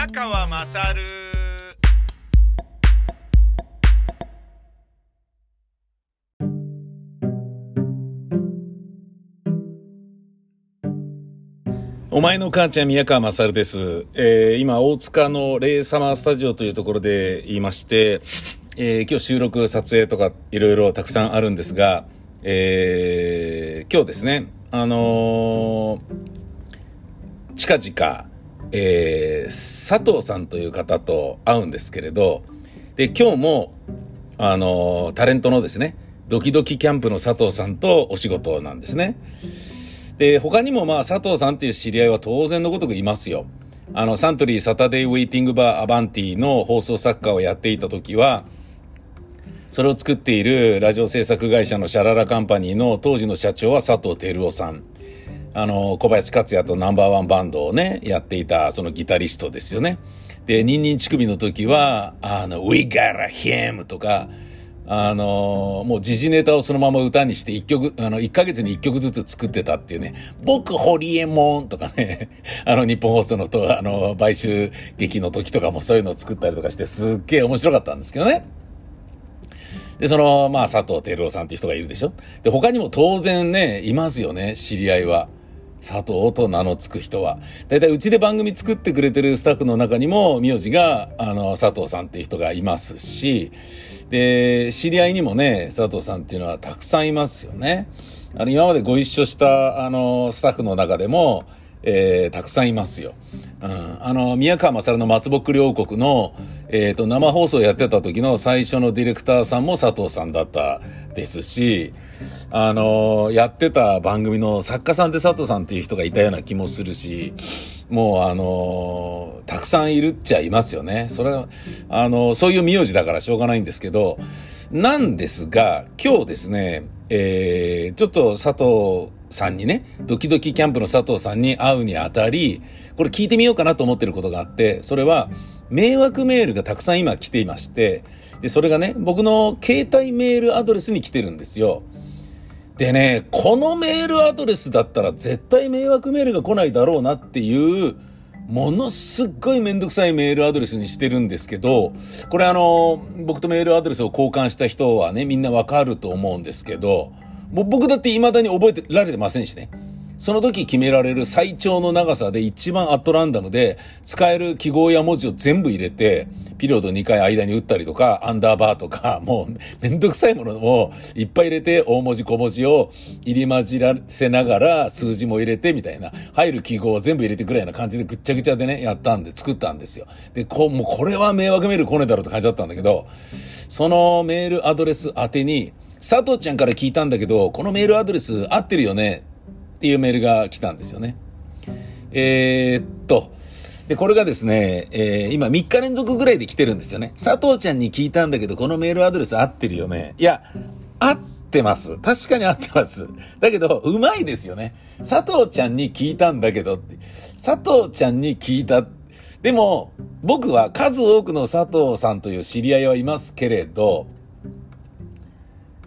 宮川まさるお前の母ちゃん宮川まさるです。えー、今、大塚のレイサマースタジオというところで言いまして、えー、今日収録、撮影とかいろいろたくさんあるんですが、えー、今日ですね、あのー、近々、えー、佐藤さんという方と会うんですけれど、で、今日も、あの、タレントのですね、ドキドキキャンプの佐藤さんとお仕事なんですね。で、他にもまあ佐藤さんっていう知り合いは当然のごとくいますよ。あの、サントリーサタデーウェイティングバーアバンティの放送作家をやっていた時は、それを作っているラジオ制作会社のシャララカンパニーの当時の社長は佐藤輝夫さん。あの、小林克也とナンバーワンバンドをね、やっていたそのギタリストですよね。で、ニンニン乳首の時は、あの、We Gotta Him とか、あの、もう時事ネタをそのまま歌にして一曲、あの、一ヶ月に一曲ずつ作ってたっていうね、僕、ホリエモンとかね、あの、日本放送のと、あの、買収劇の時とかもそういうのを作ったりとかして、すっげえ面白かったんですけどね。で、その、まあ、佐藤輝夫さんっていう人がいるでしょ。で、他にも当然ね、いますよね、知り合いは。佐藤と名の付く人は。だいたいうちで番組作ってくれてるスタッフの中にも、苗字が、あの、佐藤さんっていう人がいますし、で、知り合いにもね、佐藤さんっていうのはたくさんいますよね。あの、今までご一緒した、あの、スタッフの中でも、えー、たくさんいますよ。うん。あの、宮川勝の松ぼっくり王国の、えっ、ー、と、生放送やってた時の最初のディレクターさんも佐藤さんだったですし、あの、やってた番組の作家さんで佐藤さんっていう人がいたような気もするし、もうあの、たくさんいるっちゃいますよね。それは、あの、そういう名字だからしょうがないんですけど、なんですが、今日ですね、えー、ちょっと佐藤さんにね、ドキドキキャンプの佐藤さんに会うにあたり、これ聞いてみようかなと思ってることがあって、それは、迷惑メールがたくさん今来ていまして、で、それがね、僕の携帯メールアドレスに来てるんですよ。でね、このメールアドレスだったら絶対迷惑メールが来ないだろうなっていう、ものすっごいめんどくさいメールアドレスにしてるんですけど、これあの、僕とメールアドレスを交換した人はね、みんなわかると思うんですけど、僕だって未だに覚えてられてませんしね。その時決められる最長の長さで一番アットランダムで使える記号や文字を全部入れて、ピリオド2回間に打ったりとか、アンダーバーとか、もうめんどくさいものをいっぱい入れて、大文字小文字を入り混じらせながら数字も入れてみたいな、入る記号を全部入れてくらいな感じでぐっちゃぐちゃでね、やったんで作ったんですよ。で、こう、もうこれは迷惑メール来ねえだろうって感じだったんだけど、そのメールアドレス宛てに、佐藤ちゃんから聞いたんだけど、このメールアドレス合ってるよね？っていうメールが来たんですよね。えー、っと、で、これがですね、えー、今3日連続ぐらいで来てるんですよね。佐藤ちゃんに聞いたんだけど、このメールアドレス合ってるよね？いや、合ってます。確かに合ってます。だけど、うまいですよね。佐藤ちゃんに聞いたんだけどって。佐藤ちゃんに聞いた。でも、僕は数多くの佐藤さんという知り合いはいますけれど、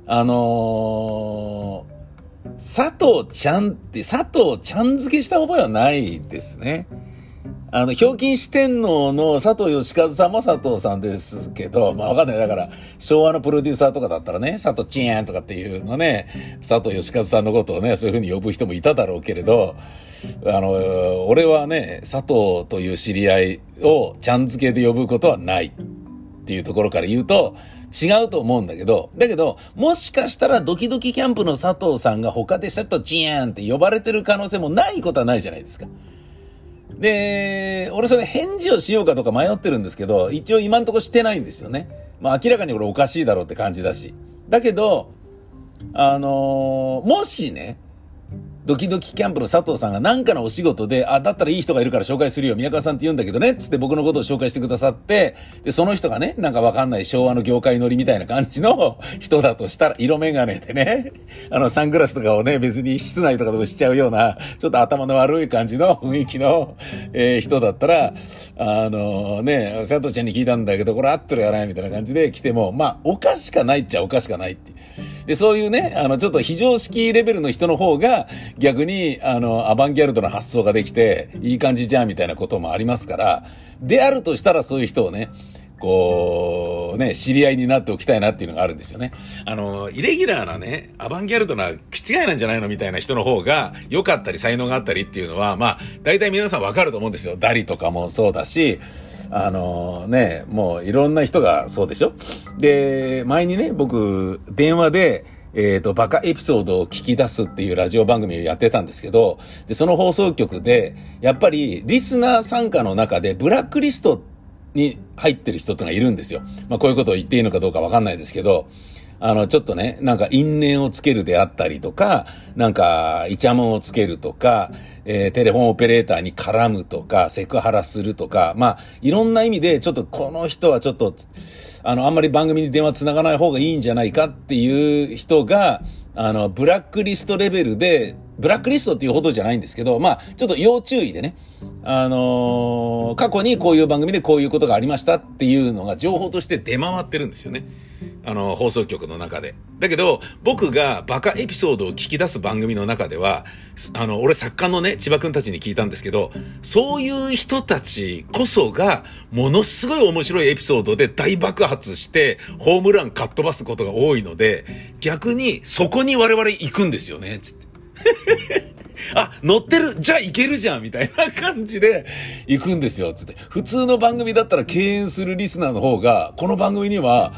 あのー佐藤ちゃんって、佐藤ちゃん付けした覚えはないですね。あの、ひょうきん四天王の佐藤義和さんも佐藤さんですけど、まあわかんない。だから、昭和のプロデューサーとかだったらね、佐藤ちんとかっていうのね、佐藤義和さんのことをね、そういうふうに呼ぶ人もいただろうけれど、あの、俺はね、佐藤という知り合いをちゃん付けで呼ぶことはないっていうところから言うと、違うと思うんだけど、だけど、もしかしたらドキドキキャンプの佐藤さんが他で佐藤チーンって呼ばれてる可能性もないことはないじゃないですか。で、俺それ返事をしようかとか迷ってるんですけど、一応今んとこしてないんですよね。まあ明らかに俺おかしいだろうって感じだし。だけど、あのー、もしね、ドキドキキャンプの佐藤さんが何かのお仕事で、あ、だったらいい人がいるから紹介するよ、宮川さんって言うんだけどね、つって僕のことを紹介してくださって、で、その人がね、なんかわかんない昭和の業界乗りみたいな感じの 人だとしたら、色眼鏡でね、あの、サングラスとかをね、別に室内とかでもしちゃうような、ちょっと頭の悪い感じの 雰囲気の、えー、人だったら、あのー、ね、佐藤ちゃんに聞いたんだけど、これ合ってるやないみたいな感じで来ても、まあ、おかしかないっちゃおかしかないって。で、そういうね、あの、ちょっと非常識レベルの人の方が、逆に、あの、アバンギャルドな発想ができて、いい感じじゃんみたいなこともありますから、であるとしたらそういう人をね、こう、ね、知り合いになっておきたいなっていうのがあるんですよね。あの、イレギュラーなね、アバンギャルドな、気違いなんじゃないのみたいな人の方が、良かったり才能があったりっていうのは、まあ、大体皆さんわかると思うんですよ。ダリとかもそうだし、あのね、もういろんな人がそうでしょ？で、前にね、僕、電話で、えっ、ー、と、バカエピソードを聞き出すっていうラジオ番組をやってたんですけど、で、その放送局で、やっぱりリスナー参加の中でブラックリストに入ってる人ってのがいるんですよ。まあこういうことを言っていいのかどうかわかんないですけど、あの、ちょっとね、なんか因縁をつけるであったりとか、なんか、イチャモンをつけるとか、えー、テレフォンオペレーターに絡むとか、セクハラするとか、まあ、いろんな意味で、ちょっとこの人はちょっと、あの、あんまり番組に電話繋がない方がいいんじゃないかっていう人が、あの、ブラックリストレベルで、ブラックリストっていうほどじゃないんですけど、まあ、ちょっと要注意でね、あのー、過去にこういう番組でこういうことがありましたっていうのが情報として出回ってるんですよね。あの、放送局の中で。だけど、僕がバカエピソードを聞き出す番組の中では、あの、俺作家のね、千葉くんたちに聞いたんですけど、そういう人たちこそが、ものすごい面白いエピソードで大爆発して、ホームランかっ飛ばすことが多いので、逆にそこに我々行くんですよね、つって。あ、乗ってるじゃあ行けるじゃんみたいな感じで行くんですよ、つって。普通の番組だったら敬遠するリスナーの方が、この番組には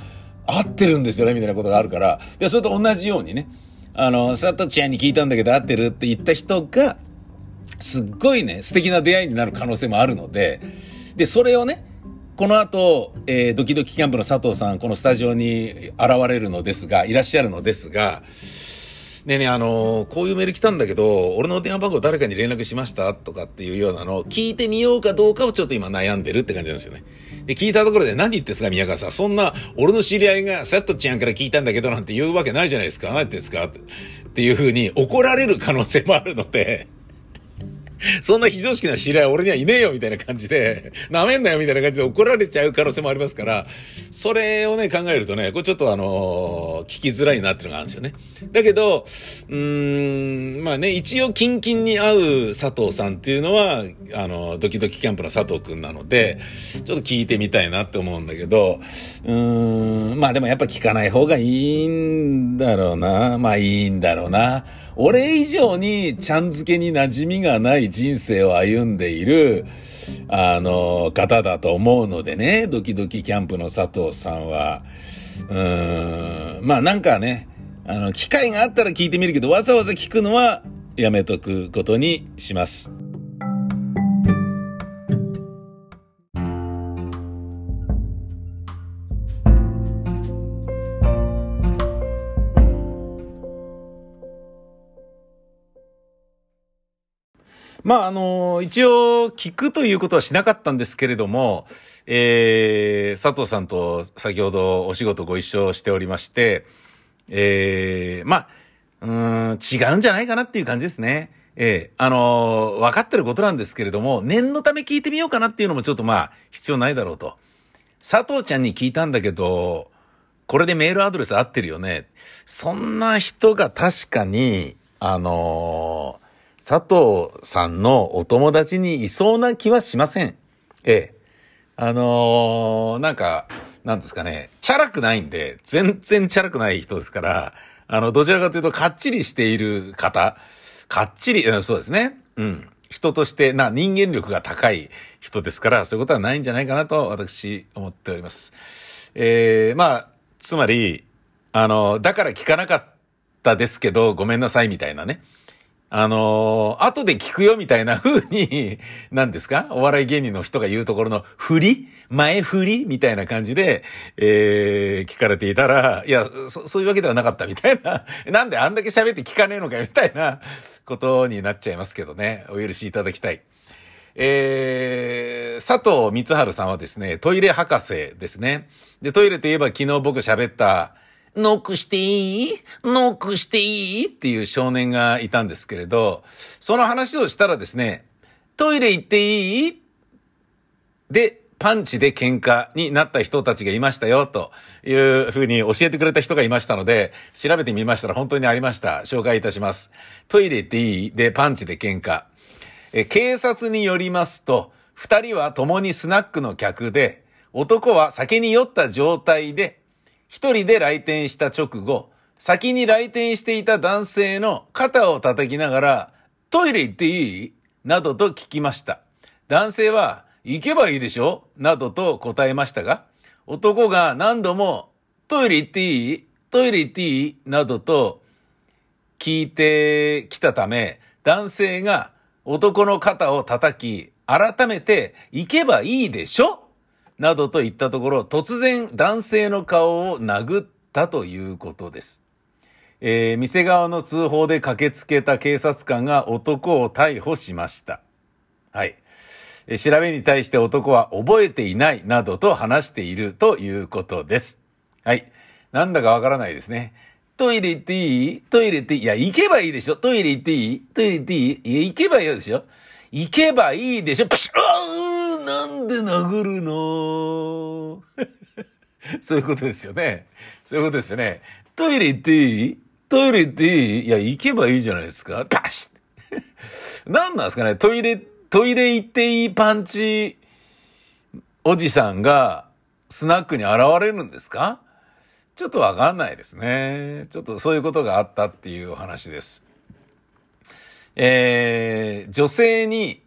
合ってるんですよね、みたいなことがあるから。で、それと同じようにね、あの、佐藤ちゃんに聞いたんだけど合ってるって言った人が、すっごいね、素敵な出会いになる可能性もあるので、で、それをね、この後、えー、ドキドキキャンプの佐藤さん、このスタジオに現れるのですが、いらっしゃるのですが、ねえねえ、あのー、こういうメール来たんだけど、俺の電話番号誰かに連絡しましたとかっていうようなのを聞いてみようかどうかをちょっと今悩んでるって感じなんですよね。で、聞いたところで何言ってんすか、宮川さん。そんな、俺の知り合いが、サットちゃんから聞いたんだけどなんて言うわけないじゃないですか。何言ってんすかっていうふうに怒られる可能性もあるので、そんな非常識な知り合い俺にはいねえよみたいな感じで、舐めんなよみたいな感じで怒られちゃう可能性もありますから、それをね、考えるとね、これちょっとあのー、聞きづらいなっていうのがあるんですよね。だけど、うーん、まあね、一応キンキンに会う佐藤さんっていうのは、あの、ドキドキキャンプの佐藤くんなので、ちょっと聞いてみたいなって思うんだけど、うーん、まあでもやっぱ聞かない方がいいんだろうな。まあいいんだろうな。俺以上にちゃんづけに馴染みがない人生を歩んでいる、あの、方だと思うのでね、ドキドキキャンプの佐藤さんは。うーん、まあなんかね、あの、機会があったら聞いてみるけど、わざわざ聞くのはやめとくことにします。まあ、あの一応、聞くということはしなかったんですけれども、えー、佐藤さんと先ほどお仕事ご一緒しておりまして、えー、まあ、うん、違うんじゃないかなっていう感じですね。ええー、あのー、分かってることなんですけれども、念のため聞いてみようかなっていうのもちょっとまあ、必要ないだろうと。佐藤ちゃんに聞いたんだけど、これでメールアドレス合ってるよね。そんな人が確かに、あのー佐藤さんのお友達にいそうな気はしません。ええ。あのー、なんか、なんですかね、チャラくないんで、全然チャラくない人ですから、あの、どちらかというと、かっちりしている方、かっちり、そうですね。うん。人として、な、人間力が高い人ですから、そういうことはないんじゃないかなと、私、思っております。えー、まあ、つまり、あの、だから聞かなかったですけど、ごめんなさいみたいなね。あのー、後で聞くよみたいな風に、何ですか？お笑い芸人の人が言うところの振り？前振り？みたいな感じで、えー、聞かれていたら、いや、そ、そういうわけではなかったみたいな、なんであんだけ喋って聞かねえのかよみたいな ことになっちゃいますけどね。お許しいただきたい。えー、佐藤光春さんはですね、トイレ博士ですね。で、トイレといえば昨日僕喋った、ノックしていい？ノックしていい？っていう少年がいたんですけれど、その話をしたらですね、トイレ行っていい？で、パンチで喧嘩になった人たちがいましたよ、というふうに教えてくれた人がいましたので、調べてみましたら本当にありました。紹介いたします。トイレ行っていい？で、パンチで喧嘩。え、警察によりますと、二人は共にスナックの客で、男は酒に酔った状態で、一人で来店した直後、先に来店していた男性の肩を叩きながら、トイレ行っていい？などと聞きました。男性は、行けばいいでしょ？などと答えましたが、男が何度も、トイレ行っていい？トイレ行っていい？などと聞いてきたため、男性が男の肩を叩き、改めて行けばいいでしょ？などと言ったところ、突然男性の顔を殴ったということです。えー、店側の通報で駆けつけた警察官が男を逮捕しました。はい。え調べに対して男は覚えていないなどと話しているということです。はい。なんだかわからないですね。トイレ行っていい？トイレ行っていい？いや、行けばいいでしょトイレ行っていい？トイレ行っていい？いや、行けばいいでしょ行けばいいでしょプシューなんで殴るの？そういうことですよね。そういうことですよね。トイレ行っていい？トイレ行っていい？いや、行けばいいじゃないですか。パシッ 何なんですかねトイレトイレ行っていいパンチおじさんがスナックに現れるんですか？ちょっとわかんないですね。ちょっとそういうことがあったっていうお話です。えー、女性に、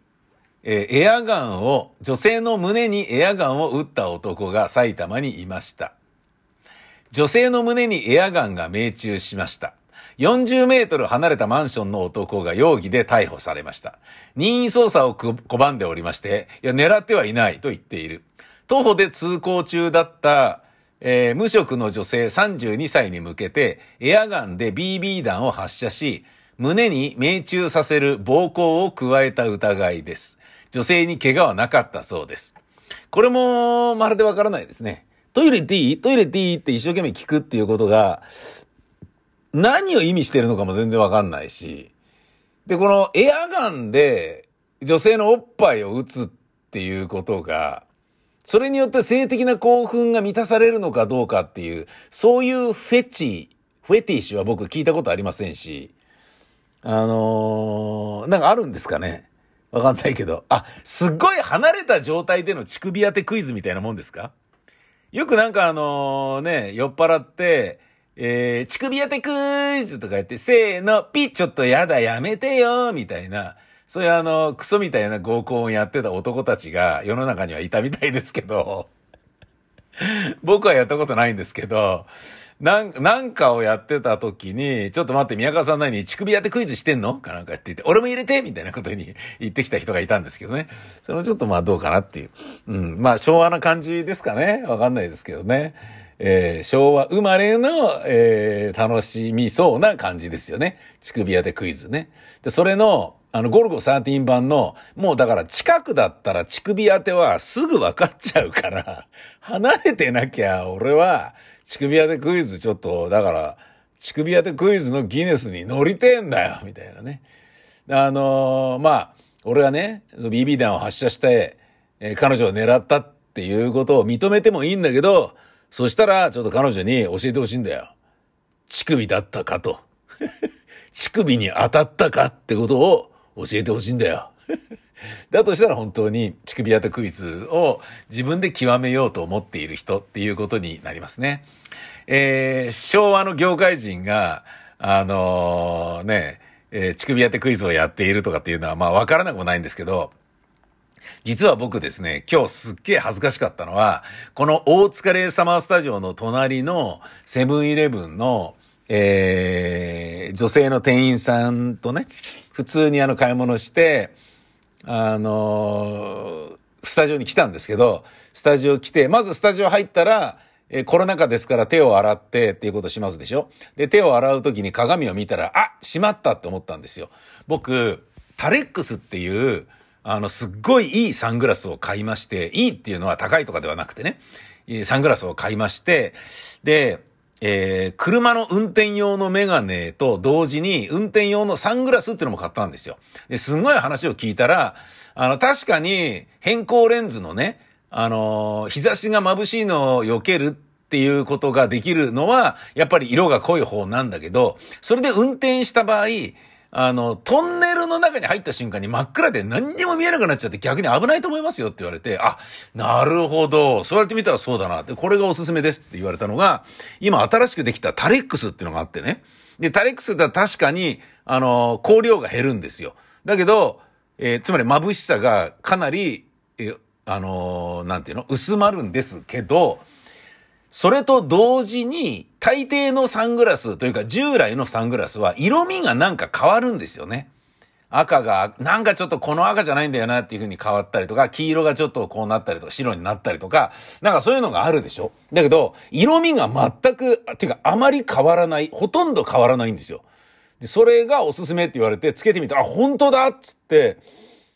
えー、エアガンを、女性の胸にエアガンを撃った男が埼玉にいました。女性の胸にエアガンが命中しました。40メートル離れたマンションの男が容疑で逮捕されました。任意捜査を拒んでおりまして、いや、狙ってはいないと言っている。徒歩で通行中だった、えー、無職の女性32歳に向けて、エアガンで BB 弾を発射し、胸に命中させる暴行を加えた疑いです。女性に怪我はなかったそうです。これも、まるでわからないですね。トイレっていいトイレっていいって一生懸命聞くっていうことが、何を意味してるのかも全然わかんないし、で、このエアガンで女性のおっぱいを打つっていうことが、それによって性的な興奮が満たされるのかどうかっていう、そういうフェチ、フェティッシュは僕聞いたことありませんし、あのー、なんかあるんですかねわかんないけど。あ、すっごい離れた状態での乳首当てクイズみたいなもんですか？よくなんかあの、ね、酔っ払って、えー、乳首当てクイズとかやって、せーの、ピッちょっとやだ、やめてよ、みたいな、そういうあの、クソみたいな合コンをやってた男たちが世の中にはいたみたいですけど、僕はやったことないんですけど、なん、なんかをやってた時に、ちょっと待って、宮川さん何乳首当てクイズしてんの？かなんかって言って、俺も入れてみたいなことに 言ってきた人がいたんですけどね。それもちょっとまあどうかなっていう。うん。まあ昭和な感じですかね。わかんないですけどね。えー、昭和生まれの、えー、楽しみそうな感じですよね。乳首当てクイズね。で、それの、あの、ゴルゴ13版の、もうだから近くだったら乳首当てはすぐ分かっちゃうから、離れてなきゃ俺は乳首当てクイズちょっと、だから、乳首当てクイズのギネスに乗りてえんだよ、みたいなね。あのー、まあ、俺はね、BB 弾を発射して、えー、彼女を狙ったっていうことを認めてもいいんだけど、そしたら、ちょっと彼女に教えてほしいんだよ。乳首だったかと。乳首に当たったかってことを教えてほしいんだよ。だとしたら本当に乳首当てクイズを自分で極めようと思っている人っていうことになりますね。えー、昭和の業界人が、あのー、ね、えー、乳首当てクイズをやっているとかっていうのはまあわからなくもないんですけど、実は僕ですね、今日すっげえ恥ずかしかったのは、この大塚レイサマースタジオの隣のセブンイレブンの、えー、女性の店員さんとね、普通にあの買い物して、あの、スタジオに来たんですけど、スタジオ来て、まずスタジオ入ったら、えコロナ禍ですから手を洗ってっていうことしますでしょ？で、手を洗う時に鏡を見たら、あしまったって思ったんですよ。僕、タレックスっていう、あの、すっごいいいサングラスを買いまして、いいっていうのは高いとかではなくてね、サングラスを買いまして、で、えー、車の運転用のメガネと同時に運転用のサングラスっていうのも買ったんですよ。で、すごい話を聞いたら、あの、確かに変更レンズのね、あのー、日差しが眩しいのを避けるっていうことができるのは、やっぱり色が濃い方なんだけど、それで運転した場合、あの、トンネルの中に入った瞬間に真っ暗で何にも見えなくなっちゃって逆に危ないと思いますよって言われて、あ、なるほど、そうやって見たらそうだなって、これがおすすめですって言われたのが、今新しくできたタレックスっていうのがあってね。で、タレックスって確かに、あの、光量が減るんですよ。だけど、えー、つまり眩しさがかなり、えー、あのー、なんていうの薄まるんですけど、それと同時に、大抵のサングラスというか従来のサングラスは色味がなんか変わるんですよね。赤が、なんかちょっとこの赤じゃないんだよなっていう風に変わったりとか、黄色がちょっとこうなったりとか、白になったりとか、なんかそういうのがあるでしょ？だけど、色味が全く、っていうかあまり変わらない、ほとんど変わらないんですよ。で、それがおすすめって言われて、つけてみたら、あ、本当だっつって、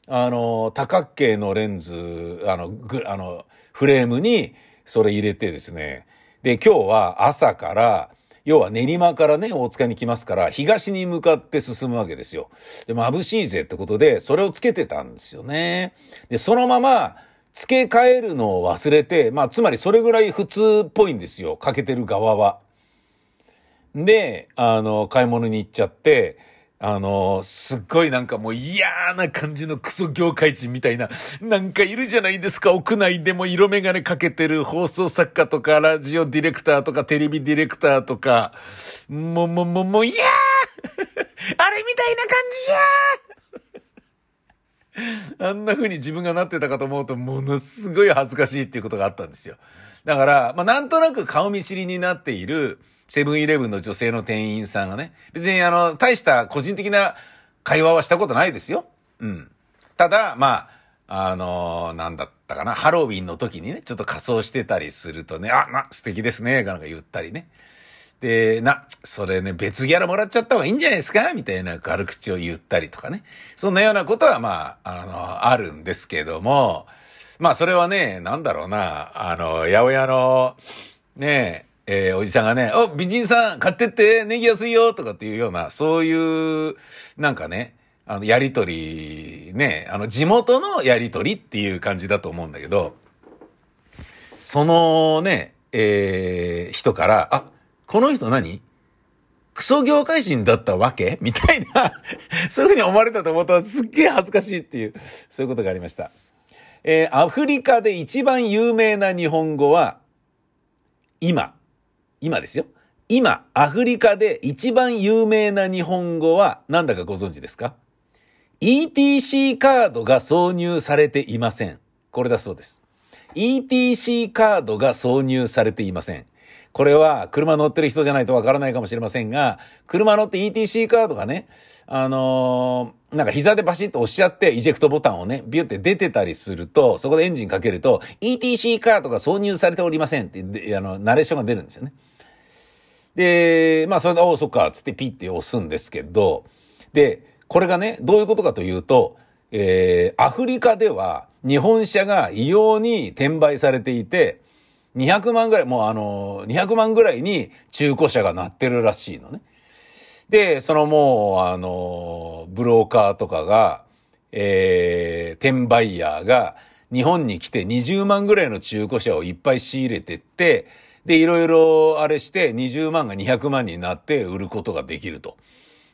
あの、多角形のレンズ、あの、ぐ、あの、フレームに、それ入れてですね。で、今日は朝から、要は練馬からね、大塚に来ますから、東に向かって進むわけですよ。で、眩しいぜってことで、それをつけてたんですよね。で、そのまま、付け替えるのを忘れて、まあ、つまりそれぐらい普通っぽいんですよ。かけてる側は。で、あの、買い物に行っちゃって、あの、すっごいなんかもう嫌な感じのクソ業界人みたいな、なんかいるじゃないですか、屋内でも色眼鏡かけてる放送作家とか、ラジオディレクターとか、テレビディレクターとか、もう、もう、もう、もう、いやー！あれみたいな感じやー！あんな風に自分がなってたかと思うと、ものすごい恥ずかしいっていうことがあったんですよ。だから、まあ、なんとなく顔見知りになっている、セブンイレブンの女性の店員さんがね、別にあの、大した個人的な会話はしたことないですよ。うん。ただ、まあ、あのー、なんだったかな、ハロウィンの時にね、ちょっと仮装してたりするとね、あ、な、素敵ですね、なんか言ったりね。で、な、それね、別ギャラもらっちゃった方がいいんじゃないですか？みたいな軽口を言ったりとかね。そんなようなことは、まあ、あの、あるんですけども、まあ、それはね、なんだろうな、あの、八百屋の、ねえー、おじさんがね、お、美人さん買ってってネギ安いよとかっていうような、そういう、なんかね、あの、やりとり、ね、あの、地元のやりとりっていう感じだと思うんだけど、そのね、えー、人から、あ、この人何？クソ業界人だったわけ？みたいな そういうふうに思われたと思ったらすっげえ恥ずかしいっていう、そういうことがありました。えー、アフリカで一番有名な日本語は、今。今ですよ。今、アフリカで一番有名な日本語は何だかご存知ですか ?ETC カードが挿入されていません。これだそうです。ETC カードが挿入されていません。これは車乗ってる人じゃないとわからないかもしれませんが、車乗って ETC カードがね、あのー、なんか膝でバシッと押しちゃって、イジェクトボタンをね、ビュって出てたりすると、そこでエンジンかけると、ETC カードが挿入されておりませんって、あの、ナレーションが出るんですよね。で、まあそれで、おそっか、つってピッて押すんですけど、で、これがね、どういうことかというと、えー、アフリカでは日本車が異様に転売されていて、200万ぐらい、もうあの、200万ぐらいに中古車がなってるらしいのね。で、そのもう、あの、ブローカーとかが、えー、転売ヤーが日本に来て20万ぐらいの中古車をいっぱい仕入れてって、で、いろいろあれして20万が200万になって売ることができると。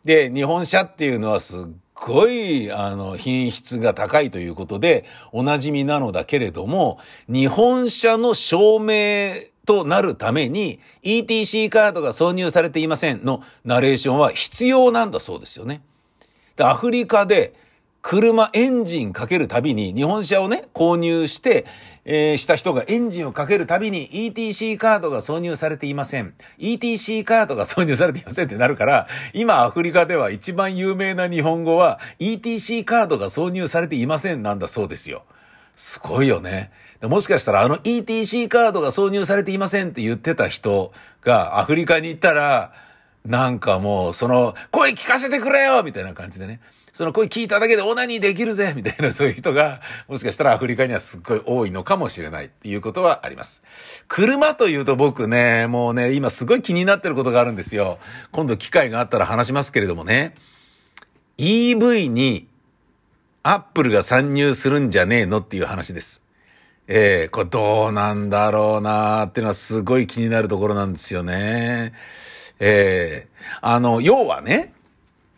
で、日本車っていうのはすっごい、あの、品質が高いということで、お馴染みなのだけれども、日本車の証明となるために、ETC カードが挿入されていませんのナレーションは必要なんだそうですよね。アフリカで、車エンジンかけるたびに、日本車をね、購入して、えー、した人がエンジンをかけるたびに ETC カードが挿入されていません。ETC カードが挿入されていませんってなるから、今アフリカでは一番有名な日本語は ETC カードが挿入されていませんなんだそうですよ。すごいよね。もしかしたらあの ETC カードが挿入されていませんって言ってた人がアフリカに行ったら、なんかもうその声聞かせてくれよみたいな感じでね。その声聞いただけでオナニーできるぜ みたいなそういう人が、もしかしたらアフリカにはすっごい多いのかもしれないっていうことはあります。車というと僕ね、もうね、今すごい気になってることがあるんですよ。今度機会があったら話しますけれどもね。EV にアップルが参入するんじゃねえのっていう話です。えー、これどうなんだろうなーっていうのはすごい気になるところなんですよね。えー、あの、要はね、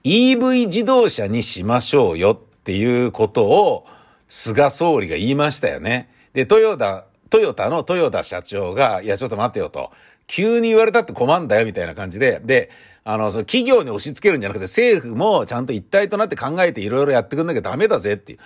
EV 自動車にしましょうよっていうことを菅総理が言いましたよね。で、トヨタ、トヨタの豊田社長が、いや、ちょっと待ってよと。急に言われたって困んだよみたいな感じで、で、あの、その企業に押し付けるんじゃなくて政府もちゃんと一体となって考えていろいろやってくんなきゃダメだぜっていう。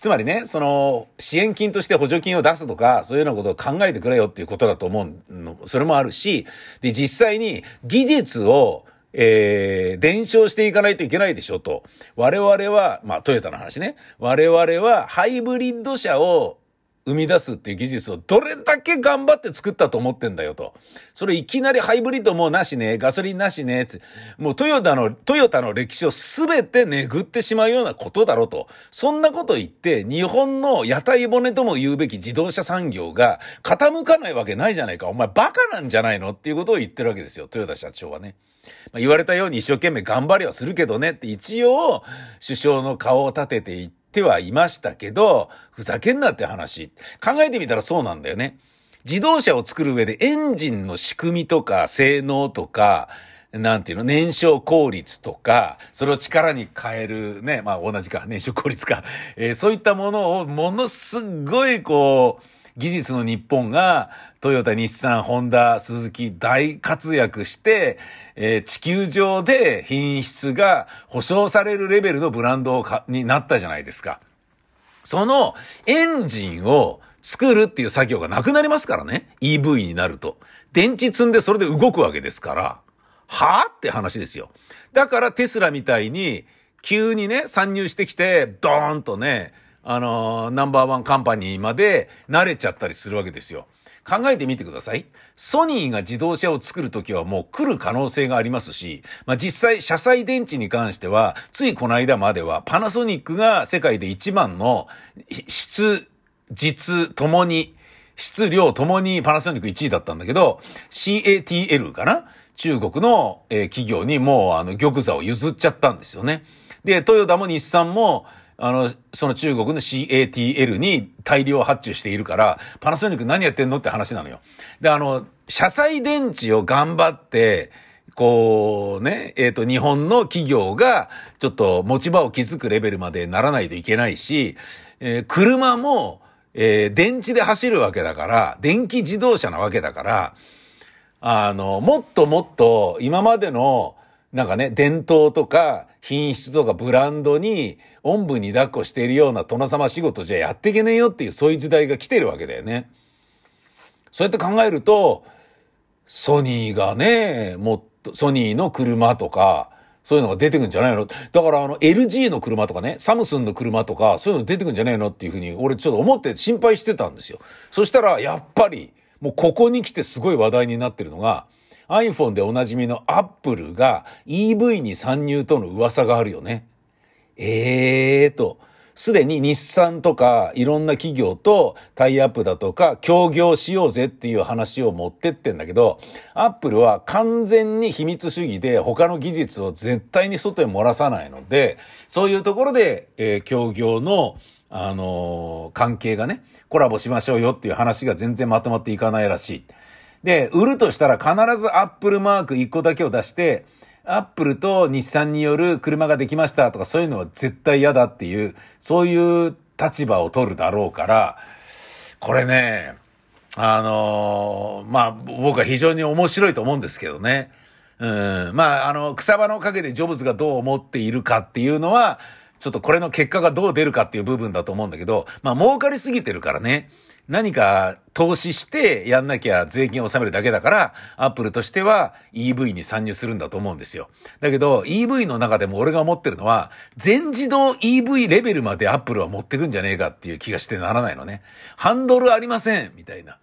つまりね、その、支援金として補助金を出すとか、そういうようなことを考えてくれよっていうことだと思うの、それもあるし、で、実際に技術を、えー、伝承していかないといけないでしょと。我々は、まあ、トヨタの話ね。我々はハイブリッド車を生み出すっていう技術をどれだけ頑張って作ったと思ってんだよと。それいきなりハイブリッドもうなしね、ガソリンなしね、つもうトヨタの、トヨタの歴史をすべて巡ってしまうようなことだろうと。そんなこと言って、日本の屋台骨とも言うべき自動車産業が傾かないわけないじゃないか。お前バカなんじゃないのっていうことを言ってるわけですよ、トヨタ社長はね。まあ、言われたように一生懸命頑張りはするけどねって一応首相の顔を立てていって、はいましたけど、ふざけんなって話。考えてみたらそうなんだよね。自動車を作る上でエンジンの仕組みとか性能とか、なんていうの、燃焼効率とか、それを力に変えるね、まあ同じか、燃焼効率か、えー、そういったものをものすごいこう、技術の日本が、トヨタ、日産、ホンダ、鈴木大活躍して、えー、地球上で品質が保証されるレベルのブランドになったじゃないですか。そのエンジンを作るっていう作業がなくなりますからね。EV になると。電池積んでそれで動くわけですから。はぁって話ですよ。だからテスラみたいに急にね、参入してきて、ドーンとね、あのー、ナンバーワンカンパニーまで慣れちゃったりするわけですよ。考えてみてください。ソニーが自動車を作るときはもう来る可能性がありますし、まあ、実際、車載電池に関しては、ついこの間まではパナソニックが世界で一番の質、実ともに、質量ともにパナソニック1位だったんだけど、CATL かな？中国の、企業にもうあの玉座を譲っちゃったんですよね。で、トヨタも日産も、あの、その中国の CATL に大量発注しているから、パナソニック何やってんのって話なのよ。で、あの、車載電池を頑張って、こうね、えっ、ー、と、日本の企業がちょっと持ち場を築くレベルまでならないといけないし、えー、車も、えー、電池で走るわけだから、電気自動車なわけだから、あの、もっともっと今までのなんかね、伝統とか品質とかブランドに、おんぶに抱っこしているような殿様仕事じゃやっていけねえよっていう、そういう時代が来てるわけだよね。そうやって考えると、ソニーがね、もっと、ソニーの車とか、そういうのが出てくんじゃないの？だからあの LG の車とかね、サムスンの車とか、そういうの出てくんじゃないのっていうふうに、俺ちょっと思って心配してたんですよ。そしたら、やっぱり、もうここに来てすごい話題になってるのが、iPhone でおなじみの Apple が EV に参入との噂があるよね。ええーと、すでに日産とかいろんな企業とタイアップだとか協業しようぜっていう話を持ってってんだけど、アップルは完全に秘密主義で他の技術を絶対に外へ漏らさないので、そういうところで、えー、協業のあのー、関係がね、コラボしましょうよっていう話が全然まとまっていかないらしい。で、売るとしたら必ずアップルマーク1個だけを出して、アップルと日産による車ができましたとかそういうのは絶対嫌だっていう、そういう立場を取るだろうから、これね、あのー、まあ、僕は非常に面白いと思うんですけどね。うん。まあ、あの、草場の陰でジョブズがどう思っているかっていうのは、ちょっとこれの結果がどう出るかっていう部分だと思うんだけど、まあ、儲かりすぎてるからね。何か投資してやんなきゃ税金を納めるだけだから、アップルとしては EV に参入するんだと思うんですよ。だけど EV の中でも俺が思ってるのは、全自動 EV レベルまでアップルは持ってくんじゃねえかっていう気がしてならないのね。ハンドルありませんみたいな。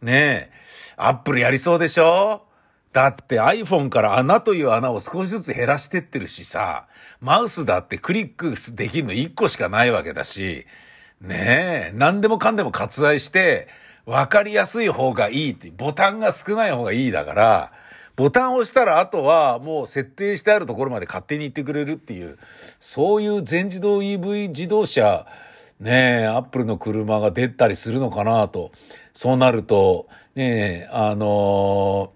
ねえ。アップルやりそうでしょ？だって iPhone から穴という穴を少しずつ減らしてってるしさ、マウスだってクリックできるの1個しかないわけだし、ねえ、何でもかんでも割愛して、わかりやすい方がいいって、ボタンが少ない方がいいだから、ボタンを押したらあとはもう設定してあるところまで勝手に行ってくれるっていう、そういう全自動 EV 自動車、ねえ、アップルの車が出たりするのかなと。そうなると、ねえ、あの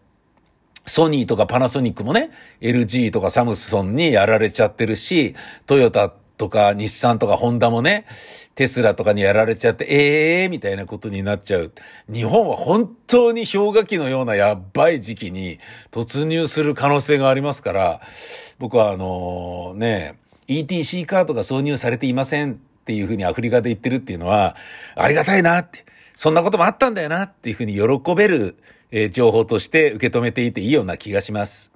ー、ソニーとかパナソニックもね、LG とかサムソンにやられちゃってるし、トヨタとか日産とかホンダもね、テスラとかにやられちゃって、ええー、みたいなことになっちゃう。日本は本当に氷河期のようなやばい時期に突入する可能性がありますから、僕はあのー、ね、ETC カードが挿入されていませんっていうふうにアフリカで言ってるっていうのは、ありがたいなって、そんなこともあったんだよなっていうふうに喜べる、えー、情報として受け止めていていいような気がします。